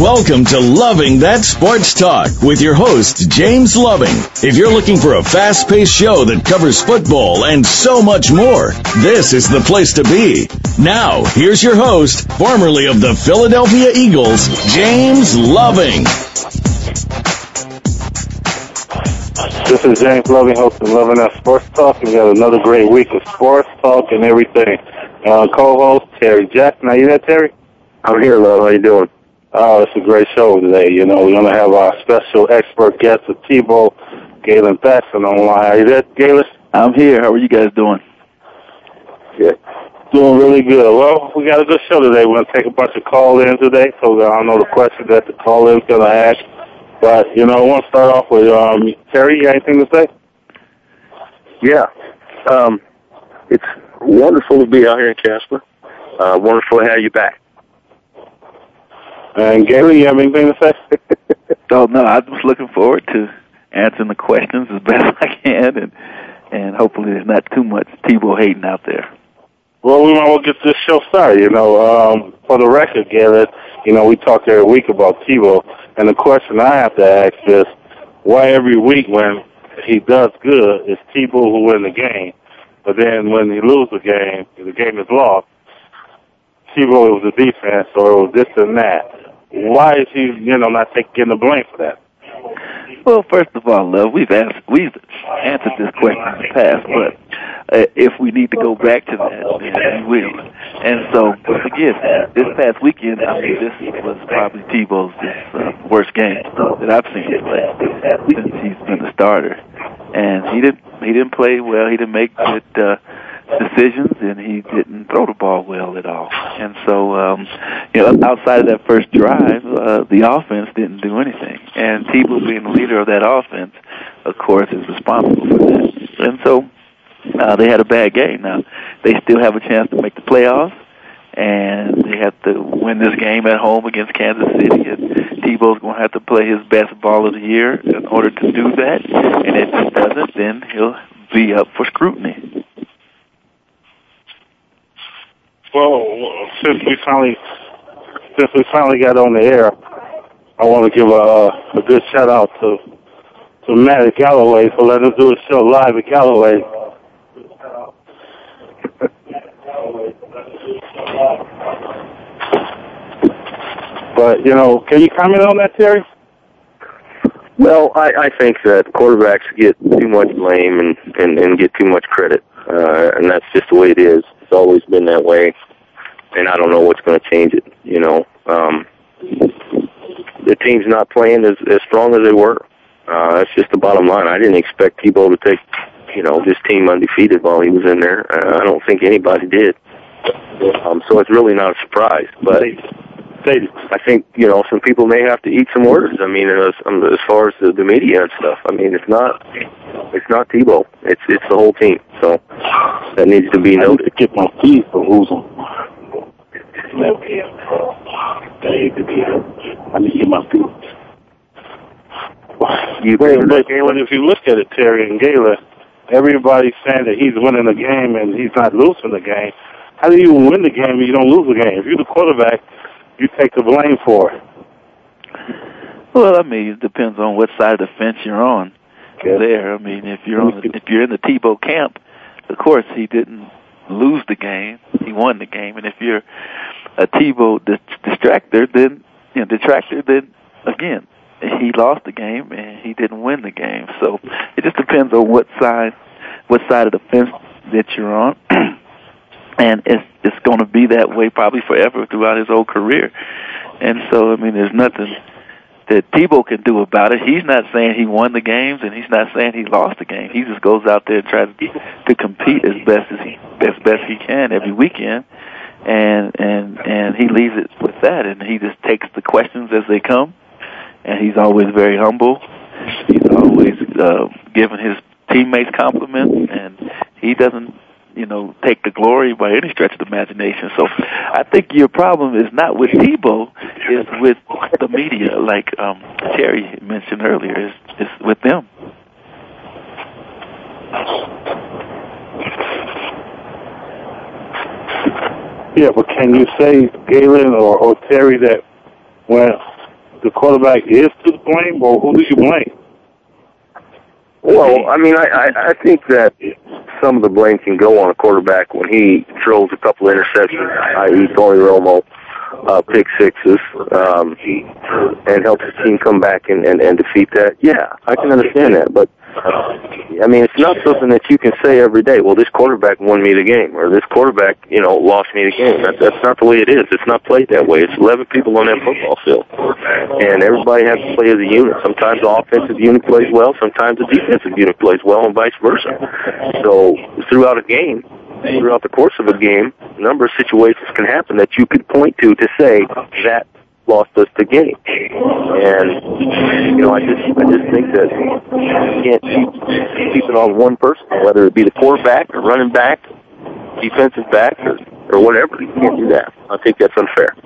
Welcome to Loving That Sports Talk with your host, James Loving. If you're looking for a fast paced show that covers football and so much more, this is the place to be. Now, here's your host, formerly of the Philadelphia Eagles, James Loving. This is James Loving, host of Loving That Sports Talk. We got another great week of sports talk and everything. Uh, co-host Terry Jackson. Are you there, Terry? I'm here, love. How you doing? Oh, it's a great show today. You know, we're going to have our special expert guest of Tebow, Galen Thaxton online. Are you there, Galen? I'm here. How are you guys doing? Good. Doing really good. Well, we got a good show today. We're going to take a bunch of call-ins today, so I don't know the questions that the call-in's going to ask. But, you know, I want to start off with, um, Terry, you got anything to say? Yeah. Um, it's wonderful to be out here in Casper. Uh, wonderful to have you back. And Galen, you have anything to say? oh no, I'm just looking forward to answering the questions as best I can, and and hopefully there's not too much Tebow hating out there. Well, we might well get this show started. You know, um, for the record, Garrett, you know, we talk every week about Tebow, and the question I have to ask is, why every week when he does good, it's Tebow who win the game, but then when he loses the game, the game is lost. Tebow was the defense, or it was this and that why is he, you know, not taking the blame for that? Well, first of all, love, we've asked, we've answered this question in the past, but uh, if we need to go back to that, then we will. And so, again, this past weekend, I mean, this was probably Tebow's uh, worst game that I've seen him play since he's been a starter. And he didn't, he didn't play well. He didn't make good. Uh, decisions, and he didn't throw the ball well at all. And so, um, you know, outside of that first drive, uh, the offense didn't do anything. And Tebow, being the leader of that offense, of course, is responsible for that. And so, uh, they had a bad game. Now, they still have a chance to make the playoffs, and they have to win this game at home against Kansas City. And Tebow's going to have to play his best ball of the year in order to do that. And if he doesn't, then he'll be up for scrutiny. Well, since we finally since we finally got on the air, I want to give a, a good shout out to to Matt at Galloway for letting us do the show live at Galloway. but you know, can you comment on that, Terry? Well, I, I think that quarterbacks get too much blame and and, and get too much credit, uh, and that's just the way it is. It's always been that way, and I don't know what's going to change it. You know, um, the team's not playing as as strong as they were. Uh, that's just the bottom line. I didn't expect Tebow to take, you know, this team undefeated while he was in there. Uh, I don't think anybody did. Um, so it's really not a surprise. But they, I think you know some people may have to eat some words. I mean, as, um, as far as the, the media and stuff. I mean, it's not it's not Tebow. It's it's the whole team. So that needs to be noted. I need to get my feet for who's on. I need to be. I need to get my feet. You but, but, but if you look at it, Terry and Galen, everybody's saying that he's winning the game and he's not losing the game. How do you win the game if you don't lose the game? If you're the quarterback, you take the blame for it. Well, I mean, it depends on what side of the fence you're on. Okay. There, I mean, if you're on, the, if you're in the Tebow camp, of course he didn't lose the game, he won the game. And if you're a Tebow distractor, then you know detractor, then again he lost the game and he didn't win the game. So it just depends on what side what side of the fence that you're on. and it's it's going to be that way probably forever throughout his whole career. And so I mean there's nothing that Tebow can do about it. He's not saying he won the games, and he's not saying he lost the game. He just goes out there and tries to, compete as best as he as best he can every weekend, and and and he leaves it with that, and he just takes the questions as they come, and he's always very humble. He's always uh, giving his teammates compliments, and he doesn't you know, take the glory by any stretch of the imagination. So I think your problem is not with Tebow, is with the media, like um, Terry mentioned earlier, is is with them. Yeah, but can you say, Galen or, or Terry, that when the quarterback is to blame, or who do you blame? Well, I mean, I, I, I think that some of the blame can go on a quarterback when he throws a couple of interceptions, i.e. Tony Romo, uh, pick sixes, um, and helps his team come back and, and, and defeat that. Yeah, I can understand that, but I mean, it's not something that you can say every day. Well, this quarterback won me the game, or this quarterback, you know, lost me the game. That, that's not the way it is. It's not played that way. It's 11 people on that football field, and everybody has to play as a unit. Sometimes the offensive unit plays well, sometimes the defensive unit plays well, and vice versa. So throughout a game, throughout the course of a game, a number of situations can happen that you could point to to say that lost us the game. And you know, I just I just think that you can't keep keep it on one person, whether it be the quarterback or running back, defensive back, or or whatever. You can't do that. I think that's unfair.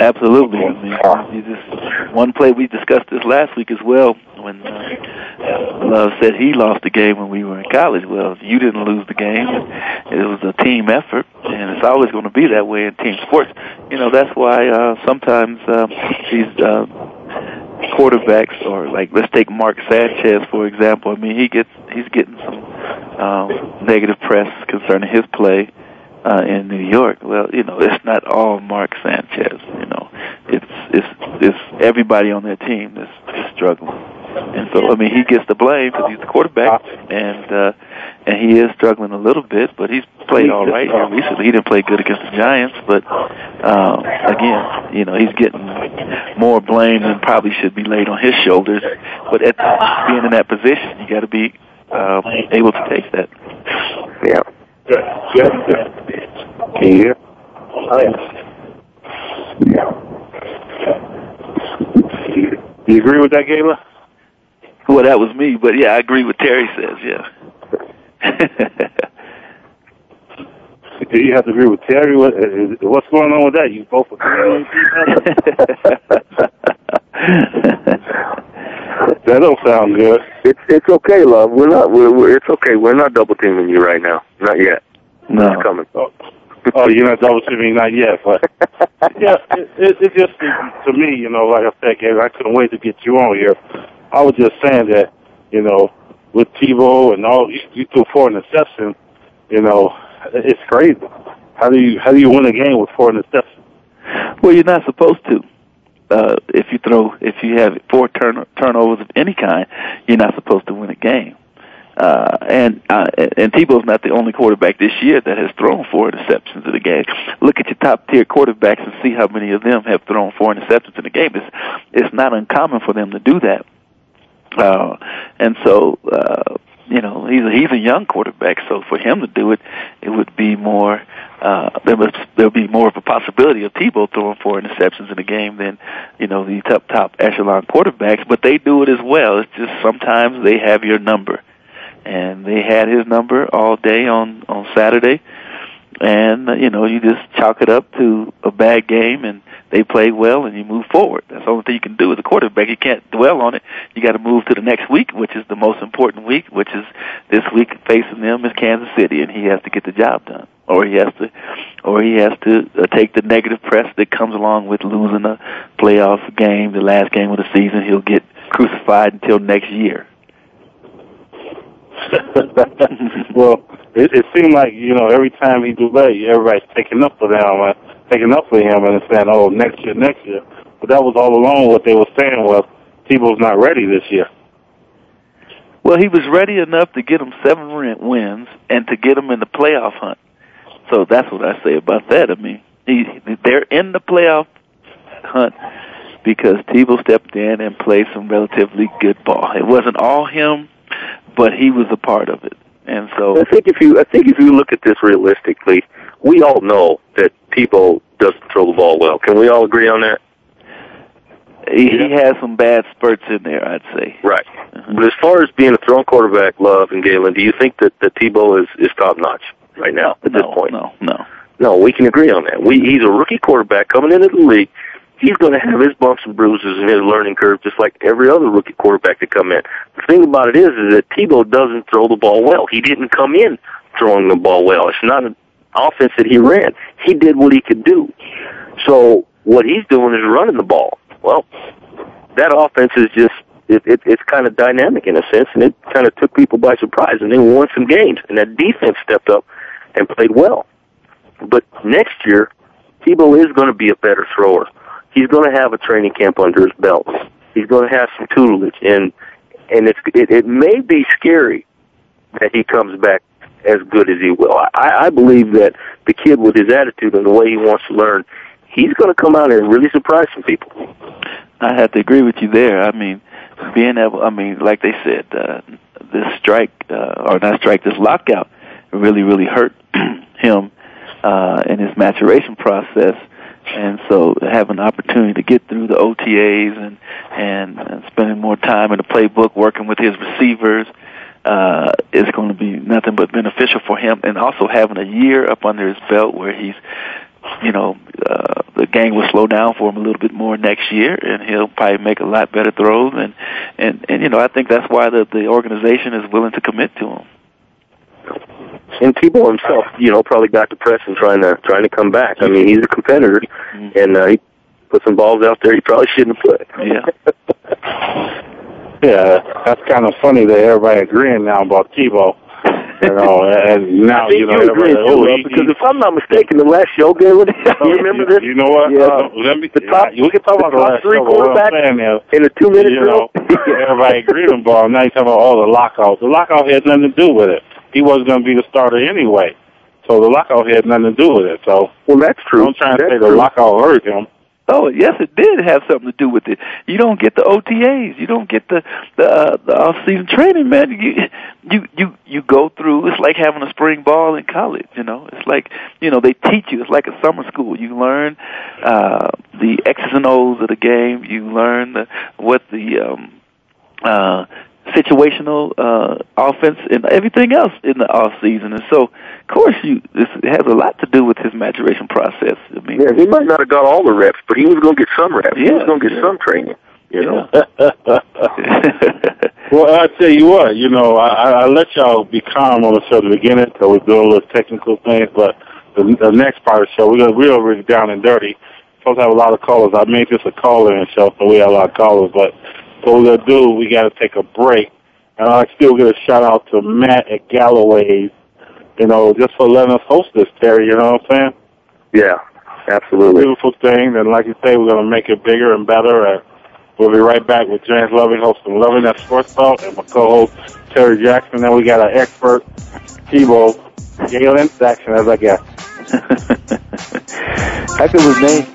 Absolutely. I mean, you just one play we discussed this last week as well when uh, Love said he lost the game when we were in college. Well, you didn't lose the game. It was a team effort, and it's always going to be that way in team sports. You know that's why uh, sometimes uh, these uh, quarterbacks, or like let's take Mark Sanchez for example. I mean, he gets he's getting some um, negative press concerning his play uh, in New York. Well, you know, it's not all Mark Sanchez. You know, it's it's it's everybody on their team that's, that's struggling. And so, I mean, he gets the blame because he's the quarterback, and uh, and he is struggling a little bit, but he's played all right here recently. He didn't play good against the Giants, but um, again, you know, he's getting more blame than probably should be laid on his shoulders. But at being in that position, you got to be uh, able to take that. Yeah. Good. Good. Good. Can you hear? Oh, yeah. Do you agree with that, Gayla? Well, that was me, but yeah, I agree with Terry says. Yeah. you have to agree with Terry. What, uh, is, what's going on with that? You both agreeing That don't sound good. It's it's okay, love. We're not. We're, we're it's okay. We're not double teaming you right now. Not yet. No. It's coming. Oh, oh you're not double teaming, not yet, but yeah, it, it, it just to me, you know, like I said, I couldn't wait to get you on here. I was just saying that, you know, with Tebow and all, you, you threw four interceptions. You know, it's crazy. How do you how do you win a game with four interceptions? Well, you're not supposed to. Uh, if you throw, if you have four turn, turnovers of any kind, you're not supposed to win a game. Uh, and uh, and Tebow's not the only quarterback this year that has thrown four interceptions in a game. Look at your top tier quarterbacks and see how many of them have thrown four interceptions in a game. It's it's not uncommon for them to do that. Uh, and so uh, you know he's a, he's a young quarterback, so for him to do it, it would be more uh, there must there'll be more of a possibility of Tebow throwing four interceptions in a game than you know the top top echelon quarterbacks. But they do it as well. It's just sometimes they have your number, and they had his number all day on on Saturday. And uh, you know, you just chalk it up to a bad game, and they played well, and you move forward. That's the only thing you can do as a quarterback. You can't dwell on it. You got to move to the next week, which is the most important week, which is this week facing them is Kansas City, and he has to get the job done, or he has to, or he has to uh, take the negative press that comes along with losing a playoff game, the last game of the season. He'll get crucified until next year. well, it, it seemed like you know every time he that, everybody's taking up for them, taking up for him, and saying, "Oh, next year, next year." But that was all along what they were saying was Tebow's not ready this year. Well, he was ready enough to get them seven wins and to get them in the playoff hunt. So that's what I say about that. I mean, he, they're in the playoff hunt because Tebow stepped in and played some relatively good ball. It wasn't all him, but he was a part of it. And so I think if you I think if you look at this realistically, we all know that Tebow doesn't throw the ball well. Can we all agree on that? he, he has some bad spurts in there, I'd say. Right. Uh-huh. But as far as being a throwing quarterback, Love and Galen, do you think that, that Tebow is, is top notch right now at no, this point? No, no. No, we can agree on that. We he's a rookie quarterback coming into the league. He's going to have his bumps and bruises and his learning curve, just like every other rookie quarterback that come in. The thing about it is, is that Tebow doesn't throw the ball well. He didn't come in throwing the ball well. It's not an offense that he ran. He did what he could do. So what he's doing is running the ball. Well, that offense is just it, it it's kind of dynamic in a sense, and it kind of took people by surprise, and they won some games, and that defense stepped up and played well. But next year, Tebow is going to be a better thrower. He's going to have a training camp under his belt. He's going to have some tutelage, and and it's it, it may be scary that he comes back as good as he will. I, I believe that the kid, with his attitude and the way he wants to learn, he's going to come out and really surprise some people. I have to agree with you there. I mean, being able, I mean, like they said, uh, this strike uh, or not strike, this lockout really, really hurt him uh, in his maturation process. And so, have an opportunity to get through the OTAs and, and and spending more time in the playbook, working with his receivers, uh, is going to be nothing but beneficial for him. And also having a year up under his belt where he's you know, uh, the game will slow down for him a little bit more next year, and he'll probably make a lot better throws. And and and you know, I think that's why the the organization is willing to commit to him. And Tebow himself, you know, probably got depressed and trying to trying to come back. I mean, he's a competitor, mm-hmm. and uh, he put some balls out there he probably shouldn't have put. Yeah. yeah, that's kind of funny that everybody agreeing now about Tebow you know, and now you know, you agree oh, he, because if I'm not mistaken, the last show, Galen, you remember this? You know what? Yeah. Uh, let me. The top, yeah, we can talk about the, the last three quarterbacks in a two minute you know, everybody agreed on ball. Now you talking about all the lockout. The lockout had nothing to do with it. He wasn't going to be the starter anyway. So the lockout had nothing to do with it. So well, that's true. I'm trying to say true. the lockout hurt him. Oh yes, it did have something to do with it. You don't get the OTAs, you don't get the the, uh, the off season training, man. You you you you go through. It's like having a spring ball in college. You know, it's like you know they teach you. It's like a summer school. You learn uh, the X's and O's of the game. You learn the, what the um, uh, situational uh, offense and everything else in the off season. And so, of course, you this has a lot to do with his maturation process. I mean, yeah, he might not have got all the reps, but he was going to get some reps. Yeah, he was going to get yeah. some training. You know. well, I tell you what, you know, I, I let y'all be calm on the show at the beginning because we're doing a little technical things, but the, the next part of the show, we're gonna we're really down and dirty. Supposed to have a lot of callers. I made this a call-in show, so we have a lot of callers, but what we're gonna do, we got to take a break, and I still give a shout out to mm-hmm. Matt at Galloway's, you know, just for letting us host this, Terry. You know what I'm saying? Yeah, absolutely. Beautiful thing, and like you say, we're gonna make it bigger and better. And we'll be right back with James Loving hosting Loving That Sports Talk, and my co-host Terry Jackson. Then we got our expert Tebow Galen Saxon as I guess. How could his name?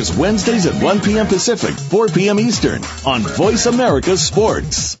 Wednesdays at 1 p.m. Pacific, 4 p.m. Eastern on Voice America Sports.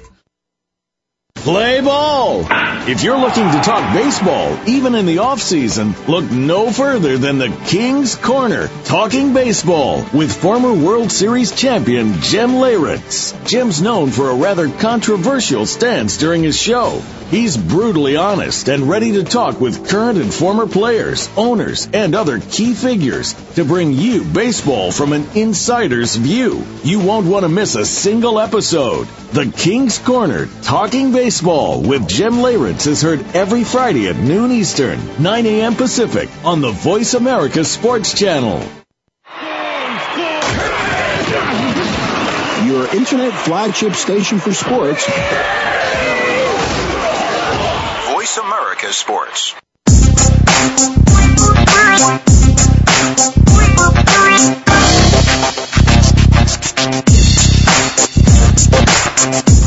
Play ball! If you're looking to talk baseball, even in the off season, look no further than the King's Corner, talking baseball with former World Series champion Jim Leyritz. Jim's known for a rather controversial stance during his show. He's brutally honest and ready to talk with current and former players, owners, and other key figures to bring you baseball from an insider's view. You won't want to miss a single episode. The King's Corner, talking baseball with Jim Leyritz is heard every Friday at noon Eastern, 9 a.m. Pacific on the Voice America Sports Channel. Your internet flagship station for sports. Voice America Sports.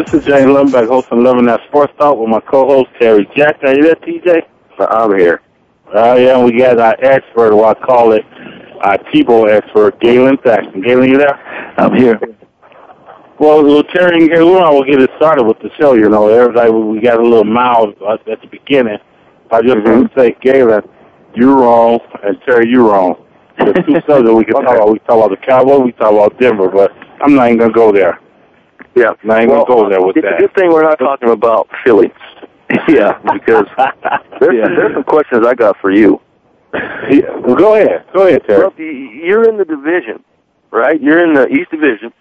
this is James Lumbeck hosting Loving That Sports Talk with my co-host Terry Jack. Are you there, TJ? Uh, I'm here. Oh yeah, we got our expert, or I call it our Tebow expert, Galen Thaxton. Galen, you there? I'm here. Well, well Terry and Galen, we'll get it started with the show. You know, everybody we got a little mild uh, at the beginning. I just Mm-hmm. want to say, Galen, you're wrong, and Terry, you're wrong. There's two subjects we can talk about. We talk about the Cowboys, we talk about Denver, but I'm not even gonna go there. Yeah. I'm Well, gonna go there with it's that. a good thing we're not talking about Philly. yeah, because there's, Yeah. there's some questions I got for you. Yeah, well, go ahead, go ahead, Terry. Well, you're in the division, right? You're in the East Division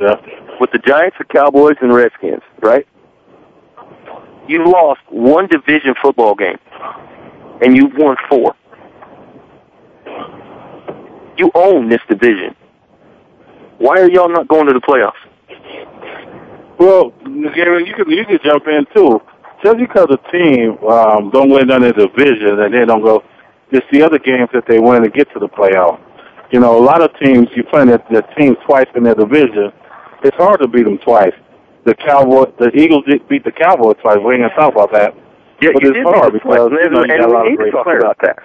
Yeah. with the Giants, the Cowboys, and Redskins, right? You lost one division football game, and you've won four. You own this division. Why are y'all not going to the playoffs? Well, Gary, you could you could jump in too. Just because a team um, don't win none of the division and they don't go, it's the other games that they win to get to the playoff. You know, a lot of teams you play their, their team twice in their division. It's hard to beat them twice. The Cowboy, the Eagles did beat the Cowboys twice. We ain't gonna talk about that. Yeah, But you it's did hard because, playoffs, you know, you and got a lot of great talk players. about that.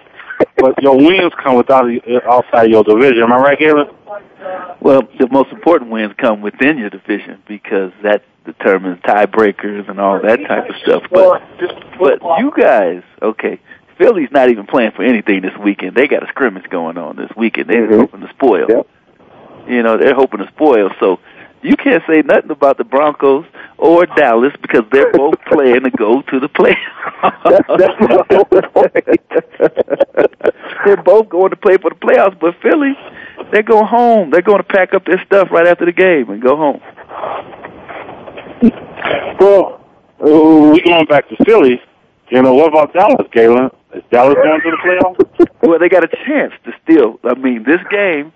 But your wins come without outside your division. Am I right, Galen? Well, the most important wins come within your division because that determines tiebreakers and all that type of stuff. But but you guys, okay, Philly's not even playing for anything this weekend. They got a scrimmage going on this weekend. They're Mhm. hoping to spoil. Yep. You know, they're hoping to spoil. So you can't say nothing about the Broncos or Dallas because they're both playing to go to the playoffs. That's, that's my whole point. they're both going to play for the playoffs, but Philly, they're going home. They're going to pack up their stuff right after the game and go home. Well, uh, we going back to Philly. You know, what about Dallas, Galen? Is Dallas going to the playoffs? Well, they got a chance to still. I mean, this game,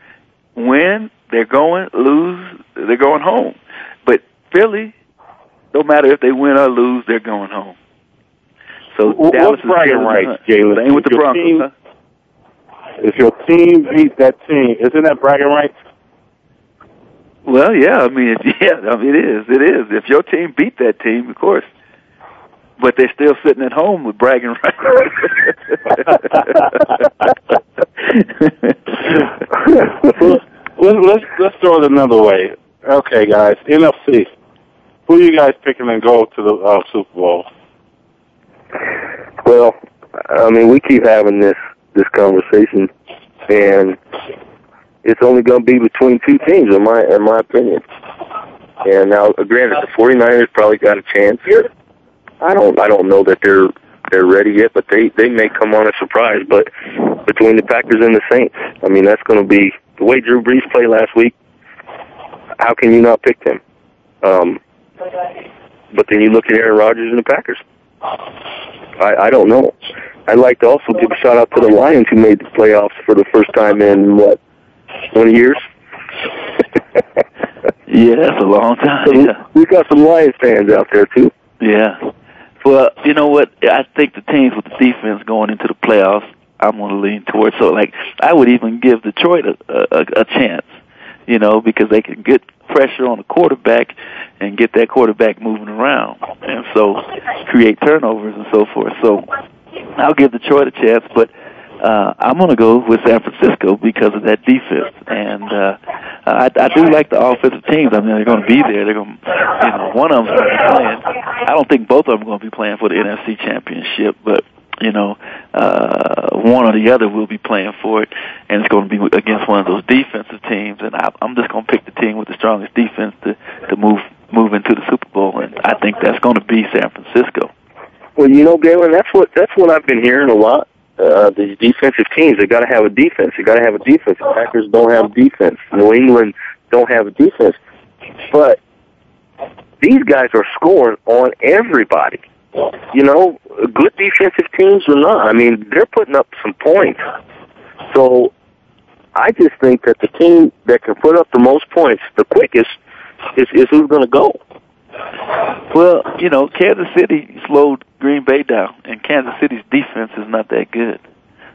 win, they're going. Lose, they're going home. But Philly, no matter if they win or lose, they're going home. So Wh- Dallas what's bragging is the rights, hunt. Galen? Same with the Your Broncos. team- huh? If your team beats that team, isn't that bragging rights? Well, yeah, I mean, yeah, I mean, it is. It is. If your team beat that team, of course. But they're still sitting at home with bragging rights. let's let's throw it another way. Okay, guys, NFC. Who are you guys picking and go to the uh, Super Bowl? Well, I mean, we keep having this this conversation, and it's only going to be between two teams, in my in my opinion. And now, granted, the 49ers probably got a chance here. I don't I don't know that they're they're ready yet, but they they may come on a surprise. But between the Packers and the Saints, I mean, that's going to be the way Drew Brees played last week. How can you not pick them? Um, but then you look at Aaron Rodgers and the Packers. I, I don't know. I'd like to also give a shout out to the Lions who made the playoffs for the first time in what twenty years. yeah, that's a long time. So yeah. We got some Lions fans out there too. Yeah. Well, you know what? I think the teams with the defense going into the playoffs, I'm going to lean towards. So, like, I would even give Detroit a, a, a chance, you know, because they can get pressure on the quarterback and get that quarterback moving around, and so create turnovers and so forth. So, I'll give Detroit a chance, but uh, I'm going to go with San Francisco because of that defense, and uh, I, I do like the offensive teams. I mean, they're going to be there. They're going, to, you know, one of them's going to be playing. I don't think both of them are going to be playing for the NFC Championship, but you know, uh, one or the other will be playing for it, and it's going to be against one of those defensive teams. And I, I'm just going to pick the team with the strongest defense to to move move into the Super Bowl, and I think that's going to be San Francisco. Well, you know, Galen, that's what that's what I've been hearing a lot uh, these defensive teams, they got to have a defense. They got to have a defense. The Packers don't have a defense. New England don't have a defense. But these guys are scoring on everybody. You know, good defensive teams or not. I mean, they're putting up some points. So I just think that the team that can put up the most points the quickest is, is who's going to go. Well, you know, Kansas City slowed Green Bay down, and Kansas City's defense is not that good.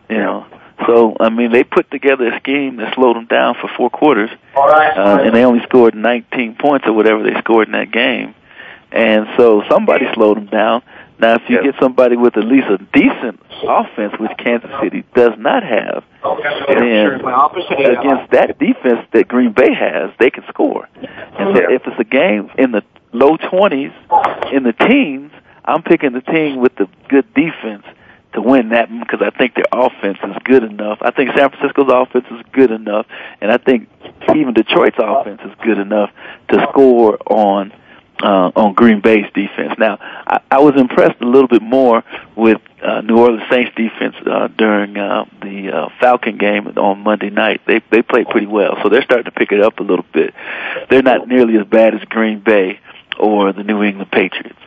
You know, so I mean, they put together a scheme that slowed them down for four quarters, uh, and they only scored 19 points or whatever they scored in that game. And so somebody slowed them down. Now, if you get somebody with at least a decent offense, which Kansas City does not have, then against that defense that Green Bay has, they can score. And so if it's a game in the low 20s, in the teens, I'm picking the team with the good defense to win that because I think their offense is good enough. I think San Francisco's offense is good enough, and I think even Detroit's offense is good enough to score on uh, on Green Bay's defense. Now, I, I was impressed a little bit more with uh, New Orleans Saints defense uh, during uh, the uh, Falcon game on Monday night. They they played pretty well, so they're starting to pick it up a little bit. They're not nearly as bad as Green Bay or the New England Patriots.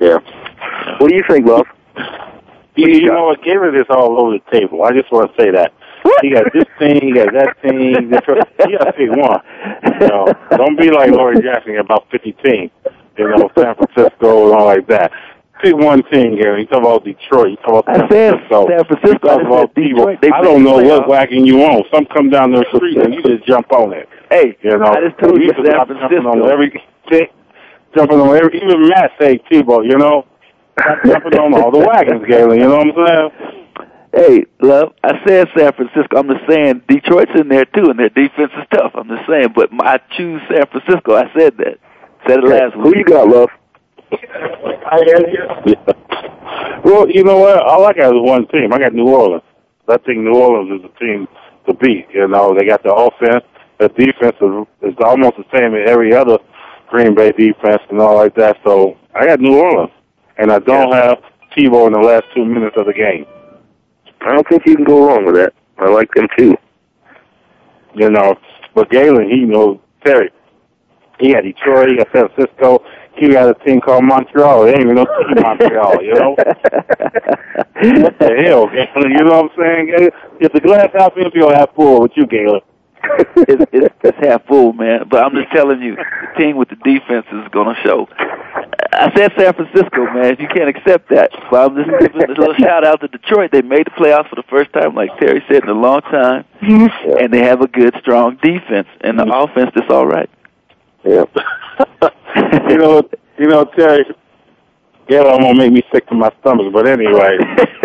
Yeah. What do you think, love? You, you know what? Give it this all over the table. I just want to say that. He got this thing, he got that thing. This, you got to pick one. You know, don't be like Laurie Jackson about 50 teams. You know, San Francisco and all like that. Pick one team here. You talk about Detroit. You talk about San Francisco. San Francisco. You talk about Detroit. I don't know what uh, wagon you want. Some come down the street and you just jump on it. Hey, you know, I just told you, San Francisco. On every, jumping on every, even Matt say Tebow, you know, jumping on all the wagons, Galen, you know what I'm saying? Hey, love, I said San Francisco. I'm just saying Detroit's in there too, and their defense is tough. I'm just saying, but I choose San Francisco. I said that. Said it last week. Who you got, love? I hear you. Yeah. Well, you know what? All I got is one team. I got New Orleans. I think New Orleans is a team to beat. You know, they got the offense. The defense is, is almost the same as every other Green Bay defense and all like that. So I got New Orleans, and I don't yeah. have Tebow in the last two minutes of the game. I don't think you can go wrong with that. I like them too. You know, but Galen, he knows Terry. He had Detroit, he had San Francisco, he got a team called Montreal. They ain't even know team Montreal, you know? what the hell, Galen? You know what I'm saying? If the glass half empty or half full with you, Galen? it's, it's, it's half full, man. But I'm just telling you, the team with the defense is going to show. I said San Francisco, man. You can't accept that, well, I'm just giving a little shout out to Detroit. They made the playoffs for the first time, like Terry said, in a long time, and they have a good, strong defense, and the offense is all right. Yeah. you know, you know, Terry. Yeah, I'm gonna make me sick to my stomach, but anyway,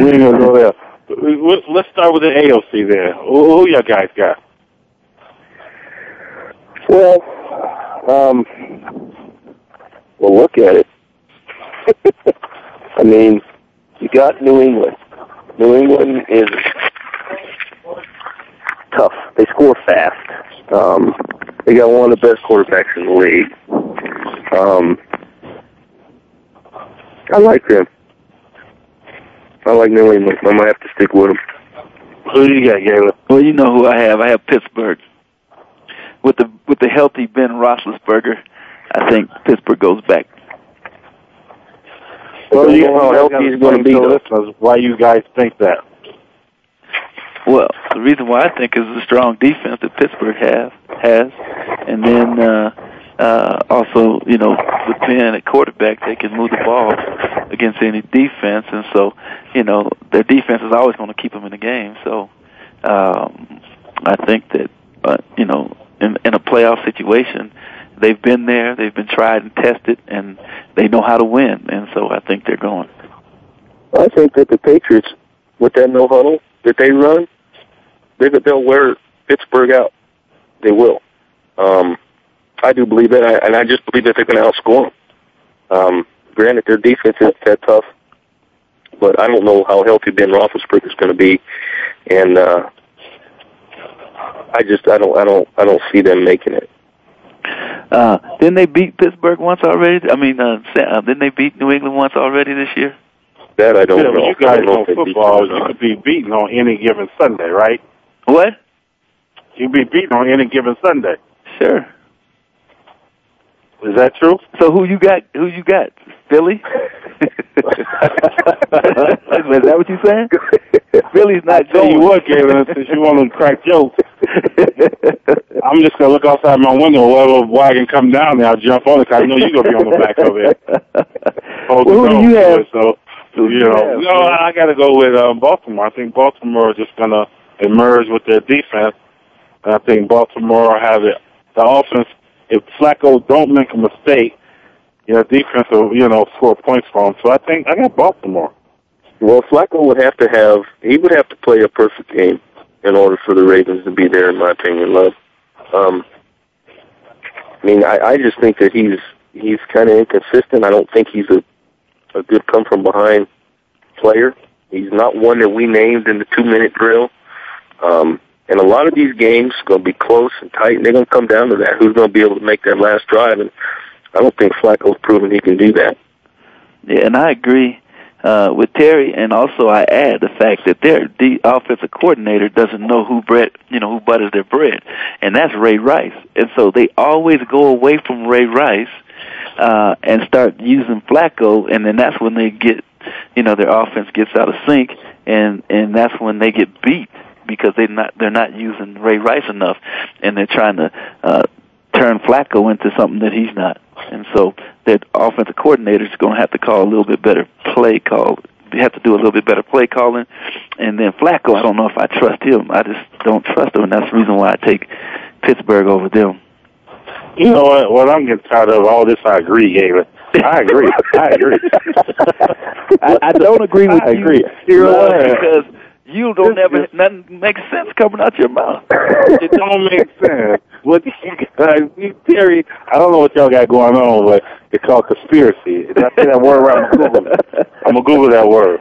we ain't gonna go there let's start with the AFC there. Who, who you guys got? Well, um, well, look at it. I mean, you got New England. New England is tough. They score fast. Um, they got one of the best quarterbacks in the league. Um, I like them. I like New England. I might have to stick with them. Who do you got, Galen? Well, you know who I have. I have Pittsburgh. With the with the healthy Ben Roethlisberger, I think Pittsburgh goes back. Well, you know how healthy he's going to be. So Though. why you guys think that? Well, the reason why I think is the strong defense that Pittsburgh have has, and then uh, uh, also you know with Ben at quarterback, they can move the ball against any defense, and so you know their defense is always going to keep them in the game. So um, I think that uh, you know in, in a playoff situation, they've been there, they've been tried and tested, and they know how to win, and so I think they're going. I think that the Patriots, with that no huddle that they run, they they'll wear Pittsburgh out. They will. Um, I do believe that, and I just believe that they're going to outscore them. Um, granted, their defense isn't that tough, but I don't know how healthy Ben Roethlisberger is going to be, and uh, I just I don't I don't I don't see them making it. Uh, didn't they beat Pittsburgh once already? I mean, uh, uh, didn't they beat New England once already this year? That I don't yeah, know. but you I guys don't know know if they beat football. You could be beaten on any given Sunday, right? What? You'd be beaten on any given Sunday. Sure. Is that true? So who you got? Who you got? Philly? Is that what you saying? Philly's not Tell you what, Galen, since you want to crack jokes, I'm just gonna look outside my window. Whatever wagon come down there, I'll jump on it. 'cause I know you're gonna be on the back of it. Hold Well, who do you have? it, So Who you know, have, no, man? I, I got to go with um, Baltimore. I think Baltimore is just gonna emerge with their defense, and I think Baltimore have it. The offense, if Flacco don't make a mistake, you know, defense will you know score points for him. So I think I got Baltimore. Well, Flacco would have to have he would have to play a perfect game in order for the Ravens to be there, in my opinion. Love. Um, I mean, I, I just think that he's he's kind of inconsistent. I don't think he's a a good come from behind player. He's not one that we named in the two minute drill. Um, and a lot of these games going to be close and tight, and they're going to come down to that. Who's going to be able to make that last drive? And I don't think Flacco's proven he can do that. Yeah, and I agree uh, with Terry, and also I add the fact that their the offensive coordinator doesn't know who bread, you know, who butters their bread, and that's Ray Rice. And so they always go away from Ray Rice uh, and start using Flacco, and then that's when they get, you know, their offense gets out of sync, and and that's when they get beat because they're not they're not using Ray Rice enough, and they're trying to uh, turn Flacco into something that he's not. And so that offensive coordinator is going to have to call a little bit better play call. They have to do a little bit better play calling. And then Flacco, I don't know if I trust him. I just don't trust him, and that's the reason why I take Pittsburgh over them. You know what? What I'm getting tired of all this. I agree, Galen. I agree. I agree. I, I don't agree with I you. agree. You know Love why? Because you don't ever nothing makes sense coming out your mouth. it don't make sense. What you guys, you Terry, I don't know what y'all got going on, but it's called conspiracy. Did I say that word right? I'm gonna Google it. I'm gonna Google that word.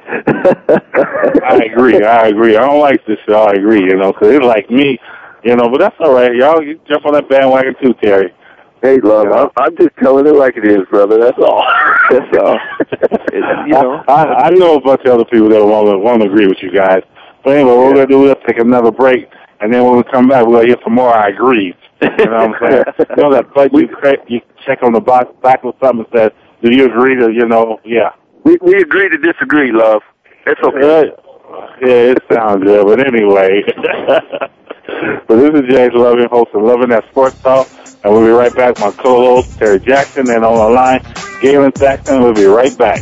I agree. I agree. I don't like this. Y'all I agree. You know, because it's like me. You know, but that's all right. Y'all you jump on that bandwagon too, Terry. Hey, love, I'm, I'm just telling it like it is, brother. That's all. That's all. You know. I, I, I know a bunch of other people that want to want to agree with you guys. But anyway, what we're gonna do is take another break, and then when we come back, we're gonna hear some more. I agree. You know what I'm saying? you know that place you, you check on the box back or something that says, "Do you agree to?" You know, yeah. We we agree to disagree, love. It's okay. Uh, yeah, it sounds good, but anyway. but this is James Loving, host of Loving That Sports Talk, and we'll be right back. My co-host Terry Jackson, and on the line, Galen Saxon. We'll be right back.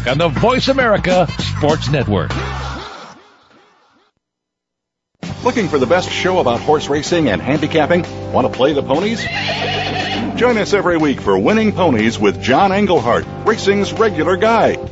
on the Voice America Sports Network. Looking for the best show about horse racing and handicapping? Want to play the ponies? Join us every week for Winning Ponies with John Englehart, racing's regular guy,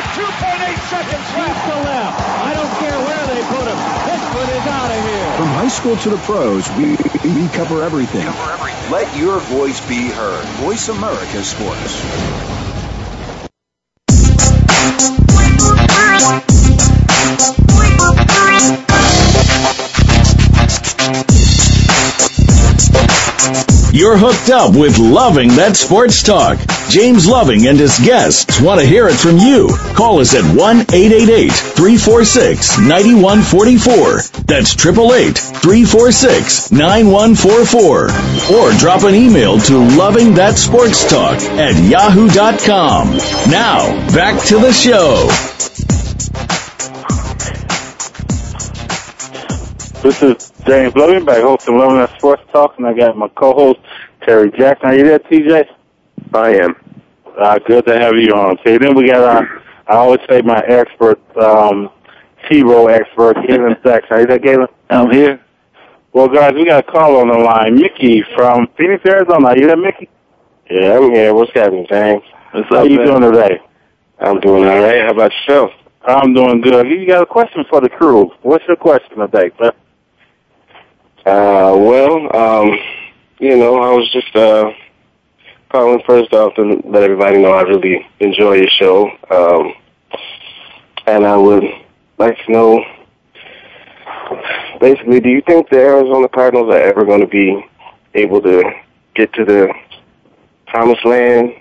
with 2.8 seconds left. to left. I don't care where they put him. This one is out of here. From high school to the pros, we, we cover everything. Let your voice be heard. Voice America Sports. You're hooked up with Loving That Sports Talk. James Loving and his guests want to hear it from you. Call us at 1-888-346-9144. That's 888-346-9144. Or drop an email to lovingthatsportstalk at yahoo.com. Now, back to the show. This is James Loving back hosting Loving That Sports Talk, and I got my co-host Terry Jackson. Are you there, TJ? I am. Uh, good to have you on. Okay, then we got our, I always say my expert, um, T-roll expert, Galen Sachs. Are you there, Galen? I'm here. Well, guys, we got a call on the line. Mickey from Phoenix, Arizona. Are you there, Mickey? Yeah, I'm here. What's happening, James? What's How you doing today? I'm doing all right. How about yourself? I'm doing good. You got a question for the crew. What's your question today, sir? Uh, well, um, you know, I was just uh calling first off to let everybody know I really enjoy your show. Um, and I would like to know, basically, do you think the Arizona Cardinals are ever going to be able to get to the promised land?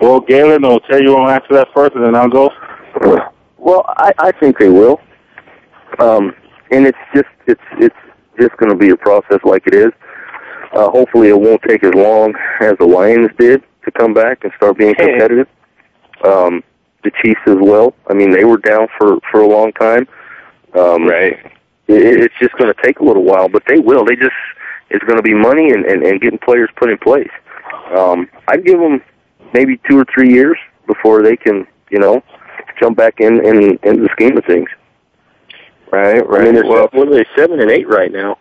Well, Galen, I'll tell you want to answer that first, and then I'll go. Well, I, I think they will. Um, and it's just it's it's just going to be a process like it is. Uh, hopefully, it won't take as long as the Lions did to come back and start being competitive. Um, the Chiefs as well. I mean, they were down for for a long time. Um, right. It, it's just going to take a little while, but they will. They just it's going to be money and, and and getting players put in place. Um, I'd give them maybe two or three years before they can, you know, jump back in in, in the scheme of things. Right, I mean, they're Well, what are they seven and eight right now?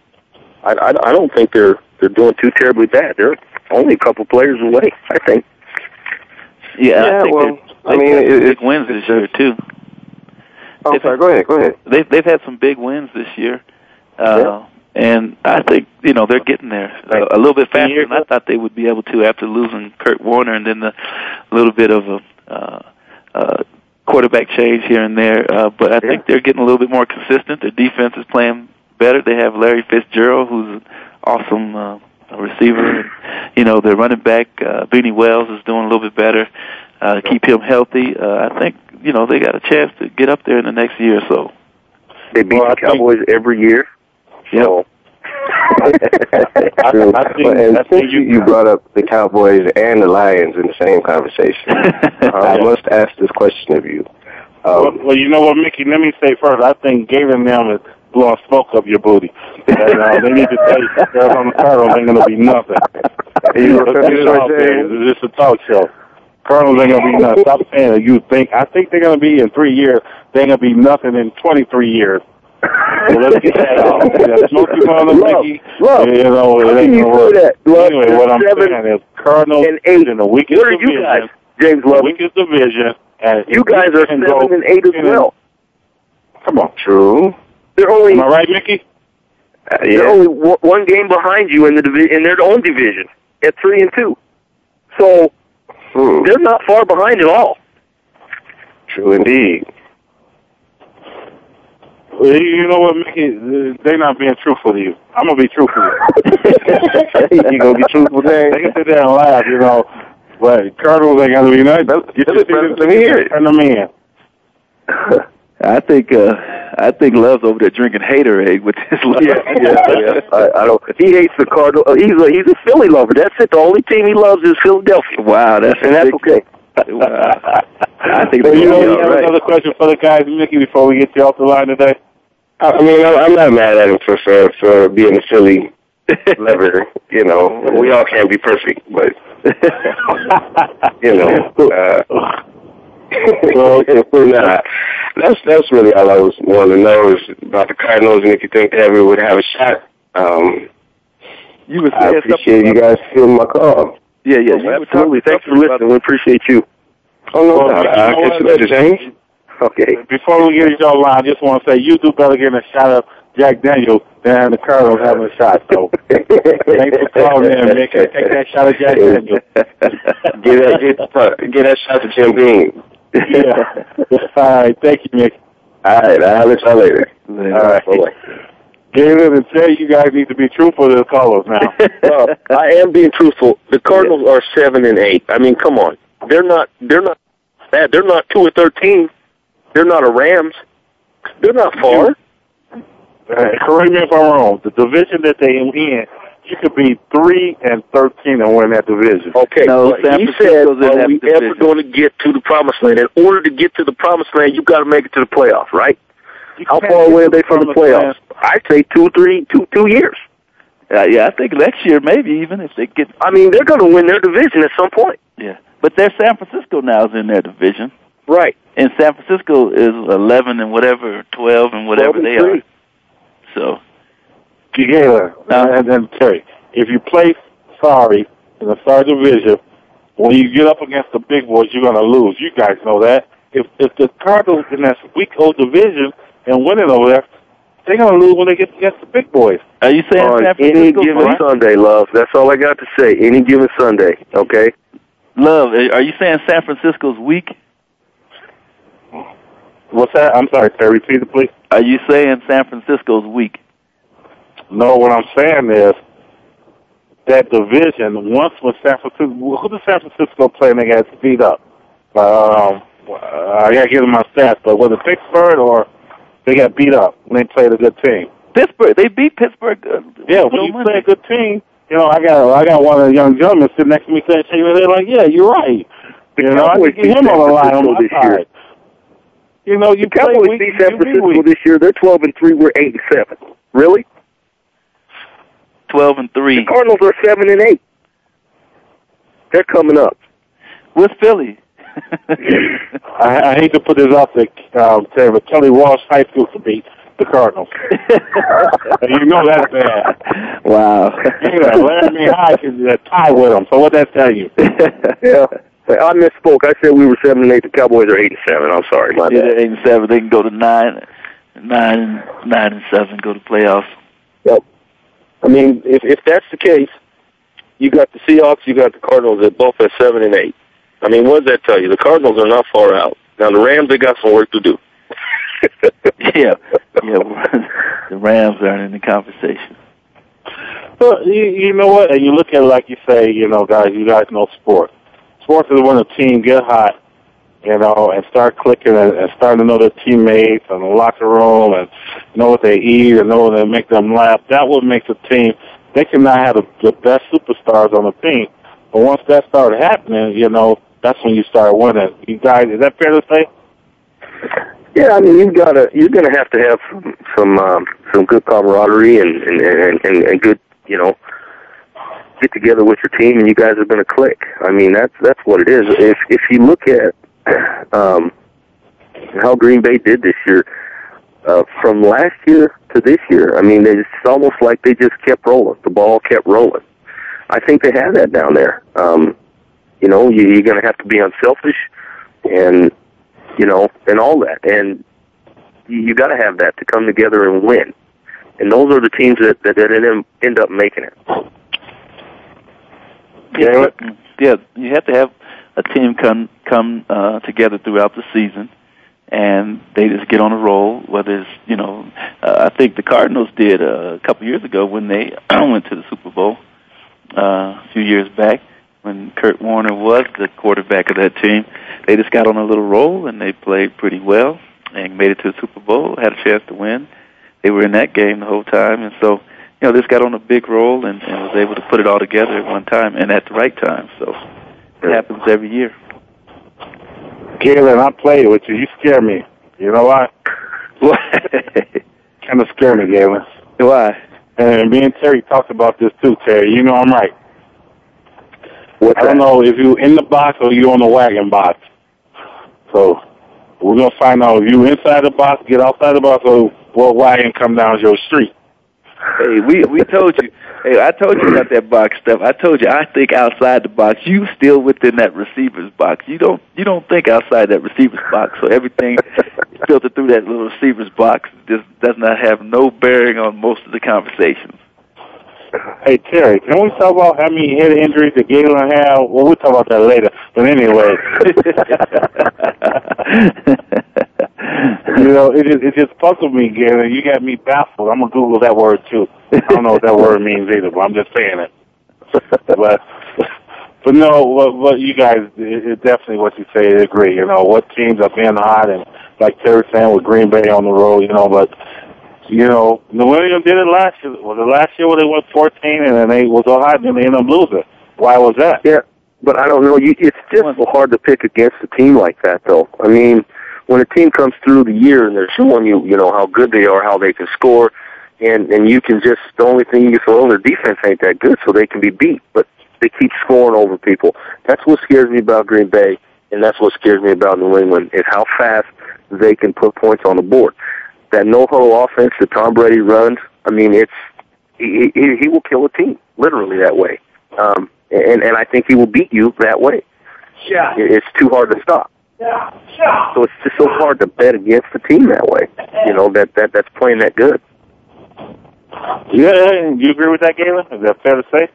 I, I, I don't think they're they're doing too terribly bad. They're only a couple players away. I think. Yeah, Yeah, I think well, they, I mean, they've had it- some big it's- wins this year too. Oh, They've sorry. had- Go ahead. Go ahead. They've they've had some big wins this year, uh, and I think you know they're getting there a, a little bit faster than I thought they would be able to after losing Kurt Warner and then the little bit of a uh, uh, quarterback change here and there. Uh, but I think they're getting a little bit more consistent. Their defense is playing better. They have Larry Fitzgerald, who's an awesome uh, receiver. And, you know, their running back uh, Beanie Wells is doing a little bit better. Uh, keep him healthy. Uh, I think you know they got a chance to get up there in the next year or so. They beat Well, the Cowboys every year. So True. I think- and I think you, you brought up the Cowboys and the Lions in the same conversation, I must ask this question of you. well, Um, well, you know what, Mickey? Let me say first. I think Gavin them is blowing smoke up your booty. And, uh, they need to you, Arizona Cardinals ain't gonna be nothing. You Look finish it out there. It's just a talk show. Cardinals ain't gonna be nothing. Stop saying that you think. I think they're gonna be in three years. They ain't gonna be nothing in 23 years. So let's get that out. Yeah, on the Love, Mickey. love. You know, it ain't gonna work. that? Love, Anyway, what I'm saying is Cardinals and eight. in the weakest What are you division. guys, James Love? weakest division. And You guys are seven and eight as well. Come on. True. They're only Am I right, Mickey? Uh, they're only one one game behind you in the divi- in their own division at three and two. So Hmm. they're not far behind at all. True indeed. Well, You know what, Mickey? They're not being truthful to you. I'm gonna be truthful. you gonna be truthful, James? They can sit there and laugh, you know. But Cardinals ain't gonna be nice. You let me- let me hear it. Turn them in. I think uh I think Love's over there drinking haterade with his love. Yeah, yeah, yeah. I, I don't. He hates the Cardinals. Uh, he's a he's a Philly lover. That's it. The only team he loves is Philadelphia. Wow, that's and that's okay. Wow. I think So you know, gonna you have right. another question for the guys, Mickey, before we get you off the line today. I I mean, I'm I'm not mad at him for for, for being a Philly lover. You know, we all can't be perfect, but you know. Uh, well, nah, that's that's really all I was wanting to know is about the Cardinals and if you think they ever would have a shot. Um, You were I saying appreciate you guys fielding my call. Yeah, yeah. you absolutely. talking Thanks for listening. We appreciate you. Oh no, Well, doubt. you I'll know catch you later, James. Okay. Before we get you off the line, I just want to say you do better getting a shot of Jack Daniel than the Cardinals having a shot. So thanks for calling in, Mickey. Take that shot of Jack Daniels. get that get, uh, get that shot to Jim Beam. Yeah. All right. Thank you, Mickey. All right, I'll let y'all later. All right. Bye-bye. Galen and Jay, you guys need to be truthful to the callers now. well, I am being truthful. The Cardinals are seven and eight. I mean, come on. They're not. They're not bad. They're not two or thirteen. They're not a Rams. They're not far. Uh, correct me if I'm wrong. The division that they in, you could be three and thirteen and win that division. Okay, No, but San he said, "Are that we division." ever going to get to the promised land? In order to get to the promised land, you got to make it to the playoffs, right? How far away are they from the playoffs? I'd say two, three, two, two years. Uh, yeah, I think next year maybe even if they get I mean, they're going to win their division at some point. yeah. But their San Francisco now is in their division. Right. And San Francisco is eleven and whatever, twelve and whatever 12 and they three. are. So Galen and then Terry, if you play sorry in the third division, when you get up against the big boys, you're going to lose. You guys know that. If if the Cardinals in that weak old division and winning over there, they're going to lose when they get against the big boys. are you saying On San any Francisco? given Sunday, love. That's all I got to say. Any given Sunday, okay? Love, eh, are you saying San Francisco's weak? What's that? I'm sorry, Terry. Repeat it, please. Are you saying San Francisco's weak? No, what I'm saying is that division. Once when San Francisco, who did San Francisco play and they got beat up? Um, I got to give them my stats, but was it Pittsburgh or they got beat up when they played a good team? Pittsburgh, they beat Pittsburgh. Uh, Yeah, when you much. play a good team, you know, I got I got one of the young gentlemen sitting next to me saying, shaking his head like, yeah, you're right. You know, I Cowboys can get him on the line on San my this year. You know, you The play Cowboys beat San Francisco weak. this year. They're twelve and three. We're eight and seven. Really? Twelve and The three Cardinals are seven and eight. They're coming up. with Philly. I, I hate to put this out there, um, Terry, but Kelly Walsh High School to beat the Cardinals. You know that's bad. wow. Yeah, Laramie High can uh, tie with them. So what that tell you? Yeah. I misspoke. I said we were seven and eight. The Cowboys are eight and seven. I'm sorry. My Yeah, bad. eight and seven. They can go to nine, nine, nine and seven. Go to playoffs. Yep. I mean, if if that's the case, you got the Seahawks, you got the Cardinals at both at seven and eight. I mean, what does that tell you? The Cardinals are not far out. Now the Rams, they got some work to do. yeah, yeah. the Rams aren't in the conversation. Well, you, you know what? And you look at it like you say, you know, guys, you guys know sports. Sports is when a team get hot, you know, and start clicking and, and starting to know their teammates and the locker room and know what they eat and know what they make them laugh. That what makes a team they cannot have the, the best superstars on the team. But once that started happening, you know, that's when you start winning. You guys, is that fair to say? Yeah, I mean you've got to you're going to have to have some some, um, some good camaraderie and and, and and and good you know get together with your team and you guys are going to click. I mean that's that's what it is. If if you look at um, how Green Bay did this year, uh, from last year to this year, I mean it's almost like they just kept rolling. The ball kept rolling. I think they have that down there. Um, you know, you, you're going to have to be unselfish and you know, and all that. And you, you got to have that to come together and win. And those are the teams that that, that end, end up making it. Yeah, yeah, you have to have a team come come uh, together throughout the season, and they just get on a roll. Whether it's you know, uh, I think the Cardinals did uh, a couple years ago when they went to the Super Bowl uh, a few years back when Kurt Warner was the quarterback of that team. They just got on a little roll and they played pretty well and made it to the Super Bowl, had a chance to win. They were in that game the whole time, and so you know, this got on a big roll and, and was able to put it all together at one time and at the right time. So it happens every year. Galen, I played with you. You scare me. You know why? Why? kind of scare me, Galen. Why? And me and Terry talked about this too, Terry. You know I'm right. What's I don't that? know if you in the box or you on the wagon box. So we're gonna find out if you inside the box, get outside the box, or what wagon come down your street. Hey, we we told you. Hey, I told you about that box stuff. I told you I think outside the box. You still within that receiver's box. You don't you don't think outside that receiver's box. So everything filtered through that little receiver's box just does not have no bearing on most of the conversations. Hey Terry, can we talk about how many head injuries that Galen had? Well, we'll talk about that later. But anyway, you know, it just, it just puzzled me, Galen. You got me baffled. I'm gonna Google that word too. I don't know what that word means either, but I'm just saying it. but but no, what, what you guys, it, it definitely what you say. I agree. You know, what teams are being hot and like Terry saying with Green Bay on the road. You know, but you know, New England did it last year. Was it last year where they went 14 and then they was all hot and then they ended up losing? Why was that? Yeah, but I don't know. You, it's just so hard to pick against a team like that, though. I mean, when a team comes through the year and they're showing you, you know, how good they are, how they can score, and and you can just the only thing you can say, oh, their defense ain't that good, so they can be beat, but they keep scoring over people. That's what scares me about Green Bay, and that's what scares me about New England is how fast they can put points on the board. That no huddle offense that Tom Brady runs, I mean, it's he, he, he will kill a team literally that way. Um, and and I think he will beat you that way. Yeah. It's too hard to stop. Yeah. Yeah. So it's just so hard to bet against the team that way. You know that that that's playing that good. Yeah, you agree with that, Galen? Is that fair to say?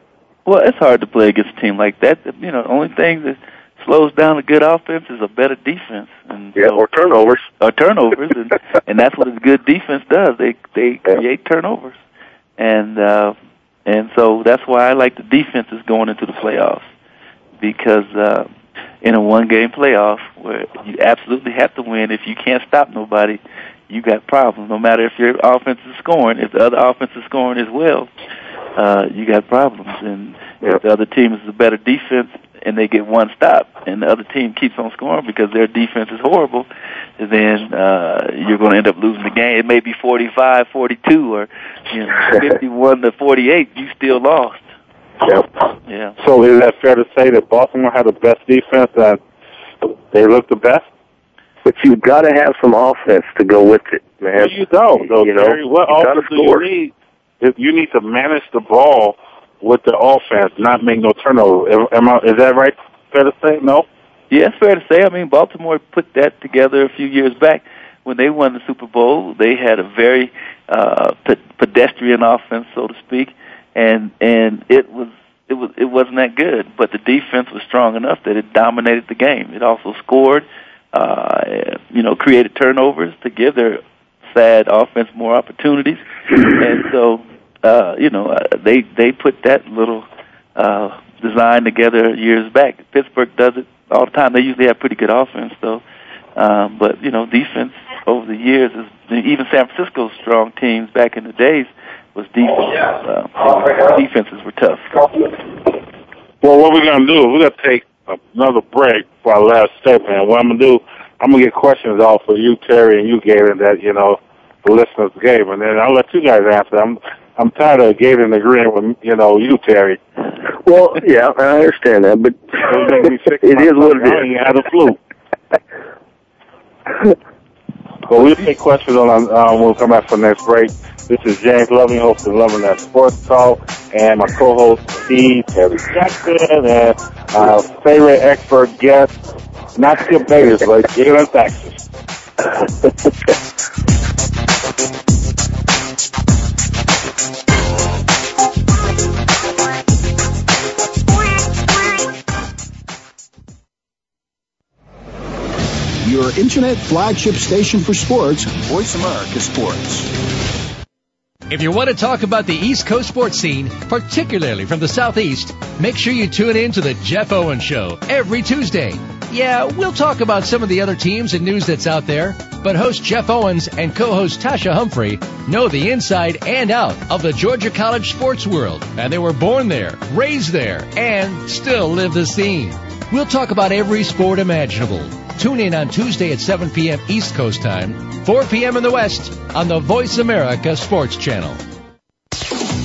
Well, it's hard to play against a team like that. You know, the only thing that slows down a good offense is a better defense, and Yeah, or turnovers. or turnovers, and and that's what a good defense does. They they create turnovers, and uh, and so that's why I like the defenses going into the playoffs because uh, in a one game playoff where you absolutely have to win. If you can't stop nobody, you got problems. No matter if your offense is scoring, if the other offense is scoring as well, uh, you got problems. And if the other team is a better defense and they get one stop, and the other team keeps on scoring because their defense is horrible, then uh, you're going to end up losing the game. It may be 45, 42, or you know, 51 to 48. You still lost. Yep. Yeah. So is that fair to say that Baltimore had the best defense and they looked the best? But you've got to have some offense to go with it, man. No, you don't, though, you know, Terry. What you gotta offense do you need? If you need to manage the ball with the offense, not make no turnover. Am, am I, is that right? Fair to say? No. Yeah, it's fair to say. I mean, Baltimore put that together a few years back when they won the Super Bowl. They had a very uh, pe- pedestrian offense, so to speak, and and it was it was it wasn't that good. But the defense was strong enough that it dominated the game. It also scored, uh, you know, created turnovers to give their sad offense more opportunities, and so uh, you know uh, they they put that little uh, design together years back. Pittsburgh does it all the time. They usually have pretty good offense, though. Um, but you know, defense over the years is even San Francisco's strong teams back in the days was defense. Uh, defenses were tough. Well, what we're gonna do? We're gonna take another break for our last segment. What I'm gonna do, I'm gonna get questions off for you, Terry, and you, Galen, that you know the listeners gave, and then I'll let you guys answer. I'm I'm tired of Galen agreeing with you know you, Terry. Well, yeah, I understand that, but it is what it is. You had a flu. Well, we'll take questions on um, when we come back for the next break. This is James Loving, host of Loving That Sports Talk, and my co-host Steve Terry Jackson, and our favorite expert guest, not Skip Bayless, but Galen Thaxton. Your internet flagship station for sports, Voice America Sports. If you want to talk about the East Coast sports scene, particularly from the Southeast, make sure you tune in to the Jeff Owen Show every Tuesday. Yeah, we'll talk about some of the other teams and news that's out there, but host Jeff Owens and co-host Tasha Humphrey know the inside and out of the Georgia College sports world, and they were born there, raised there, and still live the scene. We'll talk about every sport imaginable. Tune in on Tuesday at 7 p.m. East Coast time, 4 p.m. in the West on the Voice America Sports Channel.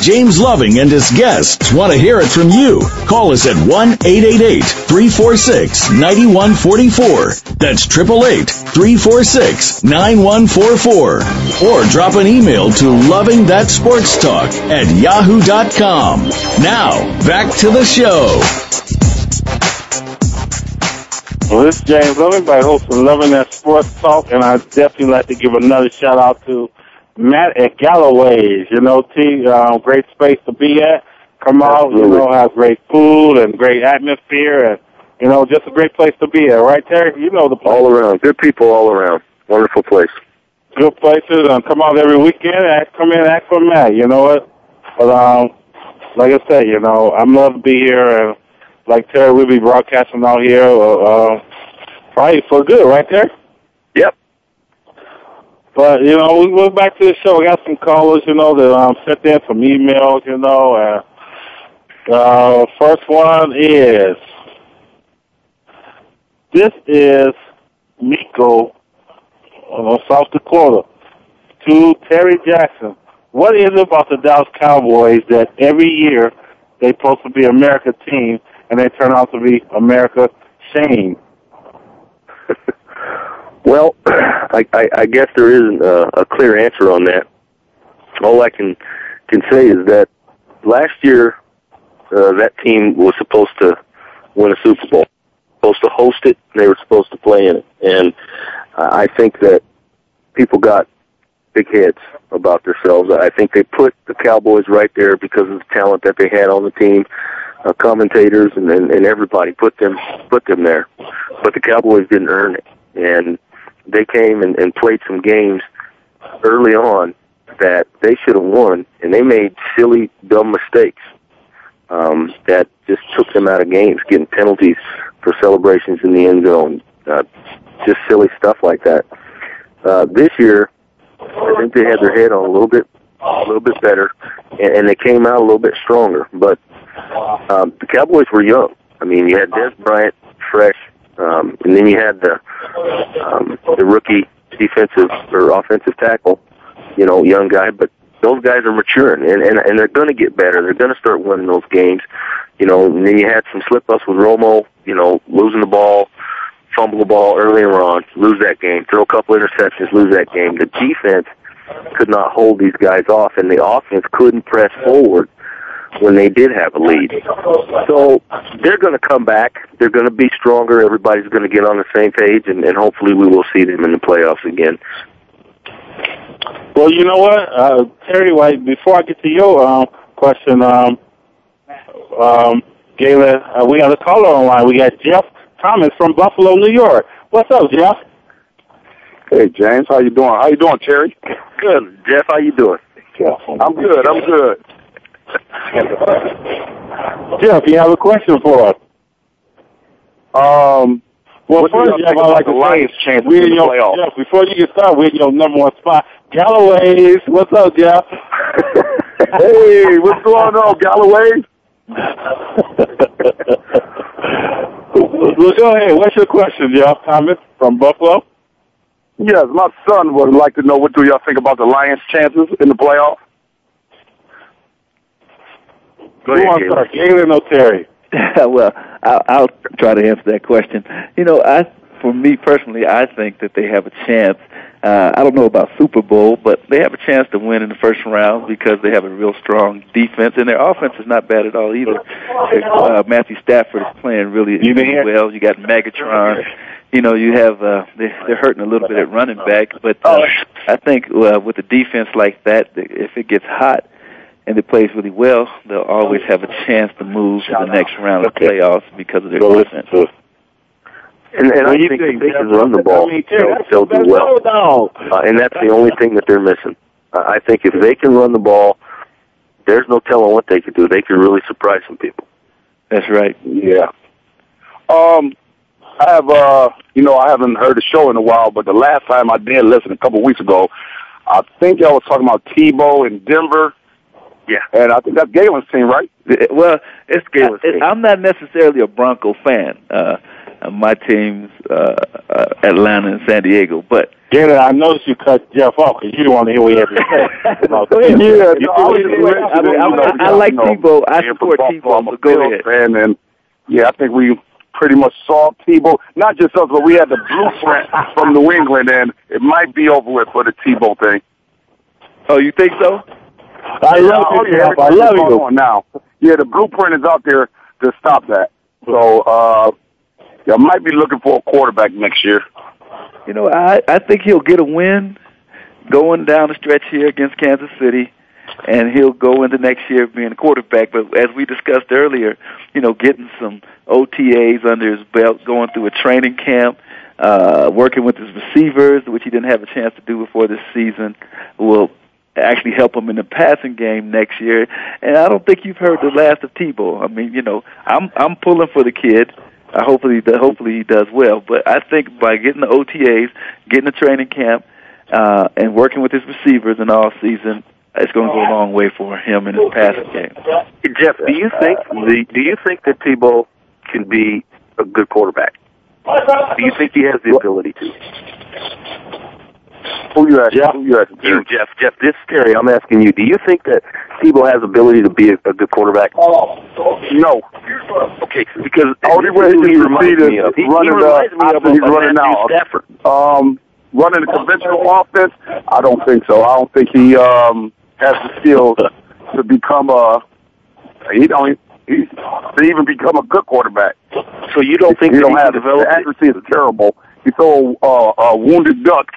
James Loving and his guests want to hear it from you. Call us at 1-888-346-9144. That's 888-346-9144. Or drop an email to lovingthatsportstalk at yahoo.com. Now, back to the show. Well, this is James Loving by hosting Loving That Sports Talk, and I'd definitely like to give another shout out to Matt at Galloway's. You know, T, um, great space to be at. Come out, you know, have great food and great atmosphere, and you know, just a great place to be at. Right, Terry? You know the place. All around, good people all around. Wonderful place. Good places, and come out every weekend. Ask, come in, ask for Matt. You know what? But um, like I said, you know, I'm love to be here, and like Terry, we'll be broadcasting out here. Uh, uh, probably for good, right there. Yep. But you know, we went back to the show. We got some callers, you know, that um, sent in some emails, you know. And uh, first one is this is Miko of South Dakota to Terry Jackson. What is it about the Dallas Cowboys that every year they're supposed to be America team and they turn out to be America shame? Well, I, I, I guess there isn't a, a clear answer on that. All I can can say is that last year uh, that team was supposed to win a Super Bowl, supposed to host it, and they were supposed to play in it. And uh, I think that people got big heads about themselves. I think they put the Cowboys right there because of the talent that they had on the team. Uh, commentators and, and and everybody put them put them there, but the Cowboys didn't earn it, and they came and, and played some games early on that they should have won, and they made silly, dumb mistakes um, that just took them out of games, getting penalties for celebrations in the end zone, uh, just silly stuff like that. Uh, this year, I think they had their head on a little bit, a little bit better, and, and they came out a little bit stronger. But um, the Cowboys were young. I mean, you had Dez Bryant, fresh, Um, and then you had the um, the rookie defensive or offensive tackle, you know, young guy, but those guys are maturing and and, and they're going to get better. They're going to start winning those games. You know, and then you had some slip ups with Romo, you know, losing the ball, fumble the ball earlier on, lose that game, throw a couple interceptions, lose that game. The defense could not hold these guys off, and the offense couldn't press forward when they did have a lead. So they're going to come back. They're going to be stronger. Everybody's going to get on the same page, and, and hopefully we will see them in the playoffs again. Well, you know what, uh, Terry White. Before I get to your um, question, um, um, Galen, uh, we got a caller online. We got Jeff Thomas from Buffalo, New York. What's up, Jeff? Hey, James. How you doing? How you doing, Terry? Good, Jeff. How you doing? Jeff, I'm good. I'm good. Jeff, you have a question for us? Um, well, what first, Jeff, I about like the to Lions' say, chances we're in the your, playoffs? Jeff, before you get started, we're in your number one spot. Galloway's. What's up, Jeff? hey, what's going on, Galloway? well, go ahead. What's your question, Jeff Thomas from Buffalo? Yes, my son would like to know what do y'all think about the Lions' chances in the playoffs? Go Who ahead, wants to start, Galen or Terry? well, I'll, I'll try to answer that question. You know, I, for me personally, I think that they have a chance. Uh, I don't know about Super Bowl, but they have a chance to win in the first round because they have a real strong defense, and their offense is not bad at all either. Uh, Matthew Stafford is playing really, really well. You got Megatron. You know, you have uh, they, they're hurting a little bit at running back, but uh, I think uh, with a defense like that, if it gets hot and it plays really well, they'll always have a chance to move to the next round of playoffs because of their defense. And, and I think if they can run the ball, they'll, they'll do well. Uh, and that's the only thing that they're missing. Uh, I think if they can run the ball, there's no telling what they could do. They could really surprise some people. That's right. Yeah. Um, I have, uh, you know, I haven't heard the show in a while, but the last time I did listen, a couple of weeks ago, I think y'all was talking about Tebow in Denver. Yeah. And I think that's Galen's team, right? Well, it's Galen's team. I'm not necessarily a Bronco fan. Uh, my team's uh, uh, Atlanta and San Diego, but Galen, I noticed you cut Jeff off because you don't want to hear what he had to say. about Yeah, that. no, I, was I, mean, I, you know, I like you know, Tebow. I support from Buffalo, I'm a So go Bills ahead. fan, and yeah, I think we pretty much saw Tebow. Not just us, but we had the blueprint from New England, and it might be over with for the Tebow thing. Oh, you think so? I love oh, you, yeah, Jeff. I love you. on now. Yeah, the blueprint is out there to stop that. So, uh, yeah, might be looking for a quarterback next year. You know, I I think he'll get a win going down the stretch here against Kansas City, and he'll go into next year being a quarterback. But as we discussed earlier, you know, getting some OTAs under his belt, going through a training camp, uh, working with his receivers, which he didn't have a chance to do before this season, will actually help him in the passing game next year. And I don't think you've heard the last of Tebow. I mean, you know, I'm I'm pulling for the kid. Uh, hopefully, hopefully he does well. But I think by getting the OTAs, getting the training camp, uh, and working with his receivers in all season, it's going to go a long way for him in his passing game. Jeff, do you think the do you think that Tebow can be a good quarterback? Do you think he has the ability to? Who you asking? Jeff, Who you asking? you, Jeff, Jeff, this is Terry. I'm asking you. Do you think that Tebow has ability to be a, a good quarterback? Oh No. Okay, because way he he reminds me of. He, he running reminds me of, he's running now. Stafford. Um, running a conventional offense, I don't think so. I don't think he um has the skills to become a. He don't. He, to even become a good quarterback. So you don't think he that don't he have the accuracy is terrible. He throw uh, a wounded duck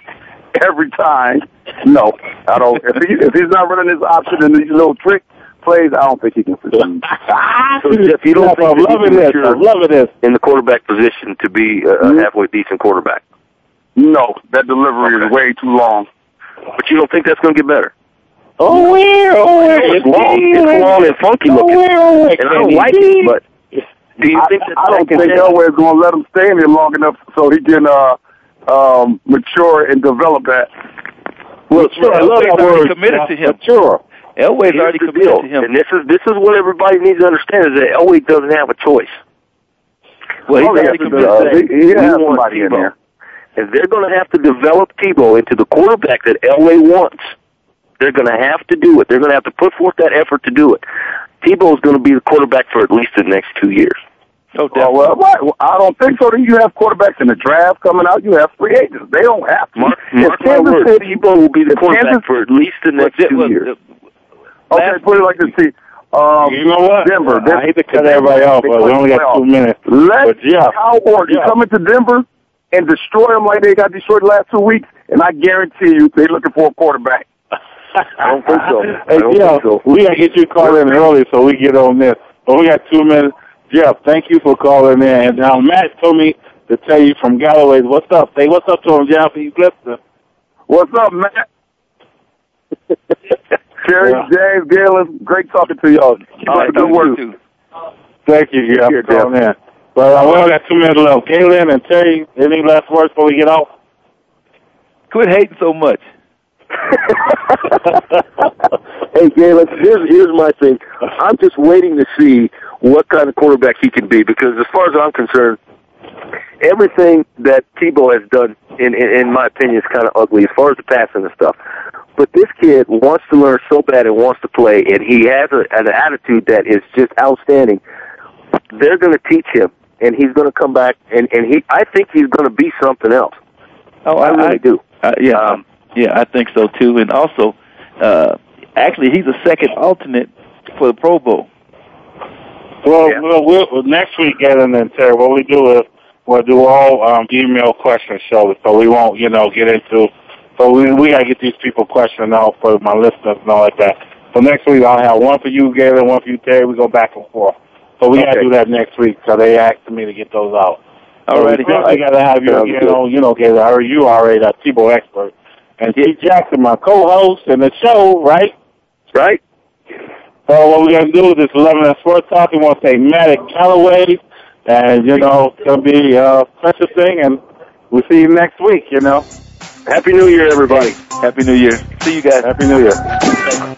every time. No, I don't. If he if he's not running his option and these little trick plays, I don't think he can succeed. So Jeff, you don't think I'm that loving this. mature I'm loving this. in the quarterback position to be a, a halfway decent quarterback? No, that delivery is way too long. But you don't think that's going to get better? Oh, where? Oh, where? It's long. It's long and funky Oh, looking. where? Oh, where? And I don't like it, but do you I, think that I don't think change? Elway's going to let him stay in here long enough so he can uh, um, mature and develop that. Well, sure, I love that already word. committed to him. Sure. Elway's Here's already committed deal, to him. and this is this is what everybody needs to understand is that Elway doesn't have a choice. Well, he's already he committed does. that. He- he has We somebody in there. And they're going to have to develop Tebow into the quarterback that Elway wants. They're going to have to do it. They're going to have to put forth that effort to do it. Tebow is going to be the quarterback for at least the next two years. Oh, Well, well, what? I don't think so. Then you have quarterbacks in the draft coming out. You have free agents. They don't have to. Mark, If mark my Kansas words, City- Tebow will be the quarterback Kansas- for at least the next two well, years. Okay, put it like this. See, um, You know what? Denver. I hate to cut everybody off, but we only got two minutes. Let But yeah, Oregon yeah. come into Denver and destroy them like they got destroyed the last two weeks, and I guarantee you they're looking for a quarterback. I don't think so. I don't Jeff, think so. we gotta get you called in early so we get on this. But we got two minutes. Jeff, thank you for calling in. And now Matt told me to tell you from Galloway, what's up? Say what's up to him, Jeff. He's listening. What's up, Matt? Terry, Yeah. James, Galen, great talking to y'all. Keep All up right, the good work. too. Thank you, Jeff, Here, for calling in. But uh, we only got two minutes left. Galen and Terry, any last words before we get off? Quit hating so much. hey, Galen, here's here's my thing. I'm just waiting to see what kind of quarterback he can be because, as far as I'm concerned, everything that Tebow has done, in in, in my opinion, is kind of ugly as far as the passing and stuff. But this kid wants to learn so bad and wants to play, and he has a, an attitude that is just outstanding. They're going to teach him, and he's going to come back, and and he. I think he's going to be something else. Oh, I really do. Uh, yeah, Um, yeah, I think so too. And also, uh, actually, he's a second alternate for the Pro Bowl. Well, Yeah. we'll, we'll, next week, Galen and Terry, what we do is we'll do all um, email question shows, so we won't, you know, get into. So we we gotta get these people questioning out for my listeners and all like that. So next week I'll have one for you, Galen, one for you, Terry. We go back and forth. So we gotta do that next week. So they asked me to get those out. So Alrighty. we gotta have you again good. you know, Galen. I heard you already that Tebow expert. And T. Jackson, my co-host in the show, right? Right? So what we're gonna do is this eleven at sports talk. We want to say Matt Galloway, and you know it's gonna be uh, a thing. And we'll see you next week. You know, Happy New Year, everybody. Happy New Year. See you guys. Happy New Year.